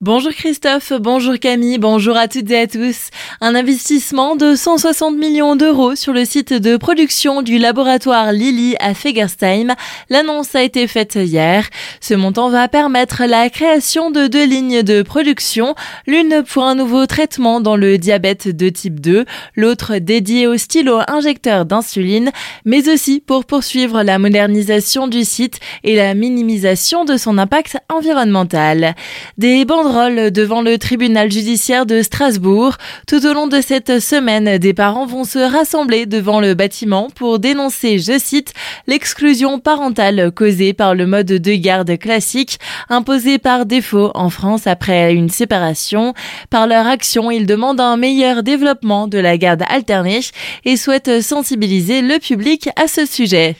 Bonjour Christophe, bonjour Camille, bonjour à toutes et à tous. Un investissement de 160 millions d'euros sur le site de production du laboratoire Lilly à Fegersheim. L'annonce a été faite hier. Ce montant va permettre la création de deux lignes de production, l'une pour un nouveau traitement dans le diabète de type 2, l'autre dédiée au stylo injecteur d'insuline, mais aussi pour poursuivre la modernisation du site et la minimisation de son impact environnemental. Devant le tribunal judiciaire de Strasbourg. Tout au long de cette semaine, des parents vont se rassembler devant le bâtiment pour dénoncer, je cite, l'exclusion parentale causée par le mode de garde classique imposé par défaut en France après une séparation. Par leur action, ils demandent un meilleur développement de la garde alternée et souhaitent sensibiliser le public à ce sujet.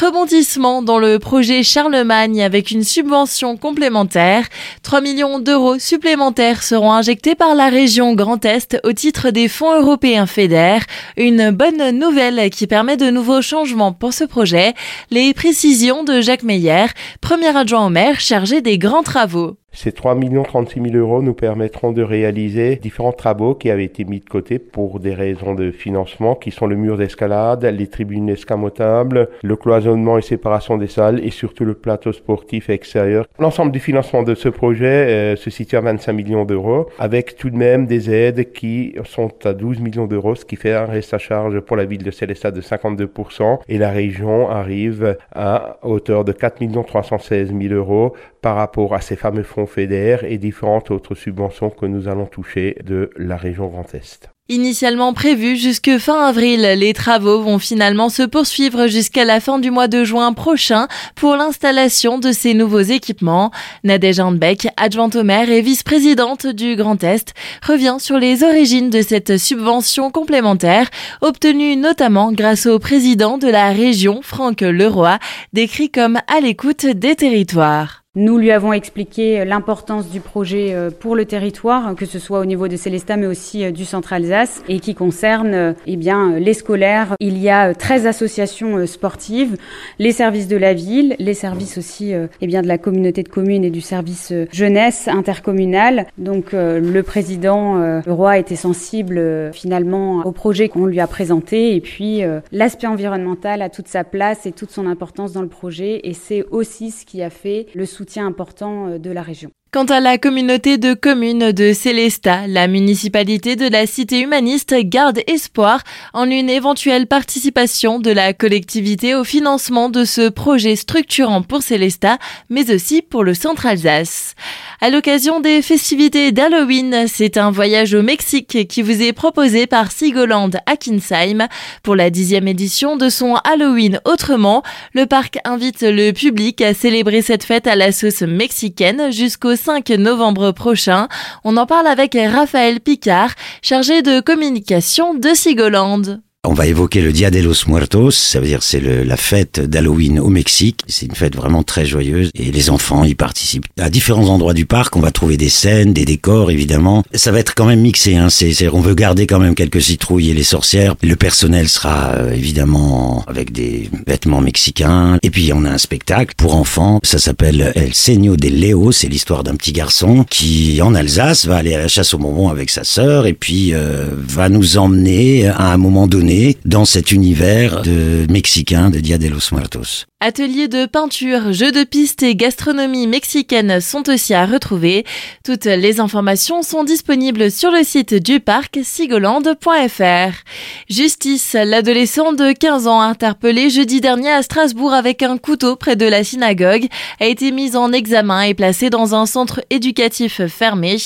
Rebondissement dans le projet Charlemagne avec une subvention complémentaire. 3 millions d'euros supplémentaires seront injectés par la région Grand Est au titre des fonds européens FEDER. Une bonne nouvelle qui permet de nouveaux changements pour ce projet. Les précisions de Jacques Meyer, premier adjoint au maire chargé des grands travaux. Ces 3 36 000 euros nous permettront de réaliser différents travaux qui avaient été mis de côté pour des raisons de financement, qui sont le mur d'escalade, les tribunes escamotables, le cloisonnement et séparation des salles et surtout le plateau sportif extérieur. L'ensemble du financement de ce projet euh, se situe à 25 millions d'euros, avec tout de même des aides qui sont à 12 millions d'euros, ce qui fait un reste à charge pour la ville de Célestat de 52%, et la région arrive à hauteur de 4 316 000 euros par rapport à ces fameux fonds FEDER et différentes autres subventions que nous allons toucher de la région Grand Est. Initialement prévu jusque fin avril, les travaux vont finalement se poursuivre jusqu'à la fin du mois de juin prochain pour l'installation de ces nouveaux équipements. Nadège Handbeck, adjointe au maire et vice-présidente du Grand Est, revient sur les origines de cette subvention complémentaire, obtenue notamment grâce au président de la région, Franck Leroy, décrit comme à l'écoute des territoires. Nous lui avons expliqué l'importance du projet euh, pour le territoire, que ce soit au niveau de Célestat, mais aussi euh, du centre Alsace, et qui concerne euh, eh bien, les scolaires. Il y a 13 associations sportives, les services de la ville, les services aussi eh bien, de la communauté de communes et du service jeunesse intercommunal. Donc le président Roi était sensible finalement au projet qu'on lui a présenté, et puis l'aspect environnemental a toute sa place et toute son importance dans le projet, et c'est aussi ce qui a fait le soutien important euh, de la région. Quant à la communauté de communes de Célestat, la municipalité de la cité humaniste garde espoir en une éventuelle participation de la collectivité au financement de ce projet structurant pour Célestat, mais aussi pour le centre Alsace. À l'occasion des festivités d'Halloween, c'est un voyage au Mexique qui vous est proposé par Sigoland Kinsheim. Pour la dixième édition de son Halloween autrement, le parc invite le public à célébrer cette fête à la sauce mexicaine jusqu'au 5 novembre prochain. On en parle avec Raphaël Picard, chargé de communication de Sigoland. On va évoquer le Dia de los Muertos, ça veut dire c'est la fête d'Halloween au Mexique. C'est une fête vraiment très joyeuse et les enfants y participent. À différents endroits du parc, on va trouver des scènes, des décors évidemment. Ça va être quand même mixé. Hein. C'est, on veut garder quand même quelques citrouilles et les sorcières. Le personnel sera euh, évidemment avec des vêtements mexicains. Et puis on a un spectacle pour enfants. Ça s'appelle El Seño de Leo. C'est l'histoire d'un petit garçon qui en Alsace va aller à la chasse au bonbon avec sa sœur et puis euh, va nous emmener à un moment donné dans cet univers de mexicain de Dia de los Muertos. Ateliers de peinture, jeux de piste et gastronomie mexicaine sont aussi à retrouver. Toutes les informations sont disponibles sur le site du parc sigoland.fr. Justice, l'adolescent de 15 ans interpellé jeudi dernier à Strasbourg avec un couteau près de la synagogue a été mis en examen et placé dans un centre éducatif fermé.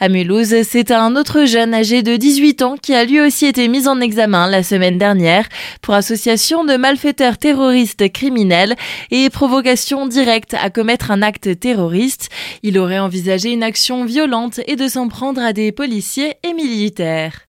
À Mulhouse, c'est un autre jeune âgé de 18 ans qui a lui aussi été mis en examen la semaine dernière pour association de malfaiteurs terroristes criminels et provocation directe à commettre un acte terroriste. Il aurait envisagé une action violente et de s'en prendre à des policiers et militaires.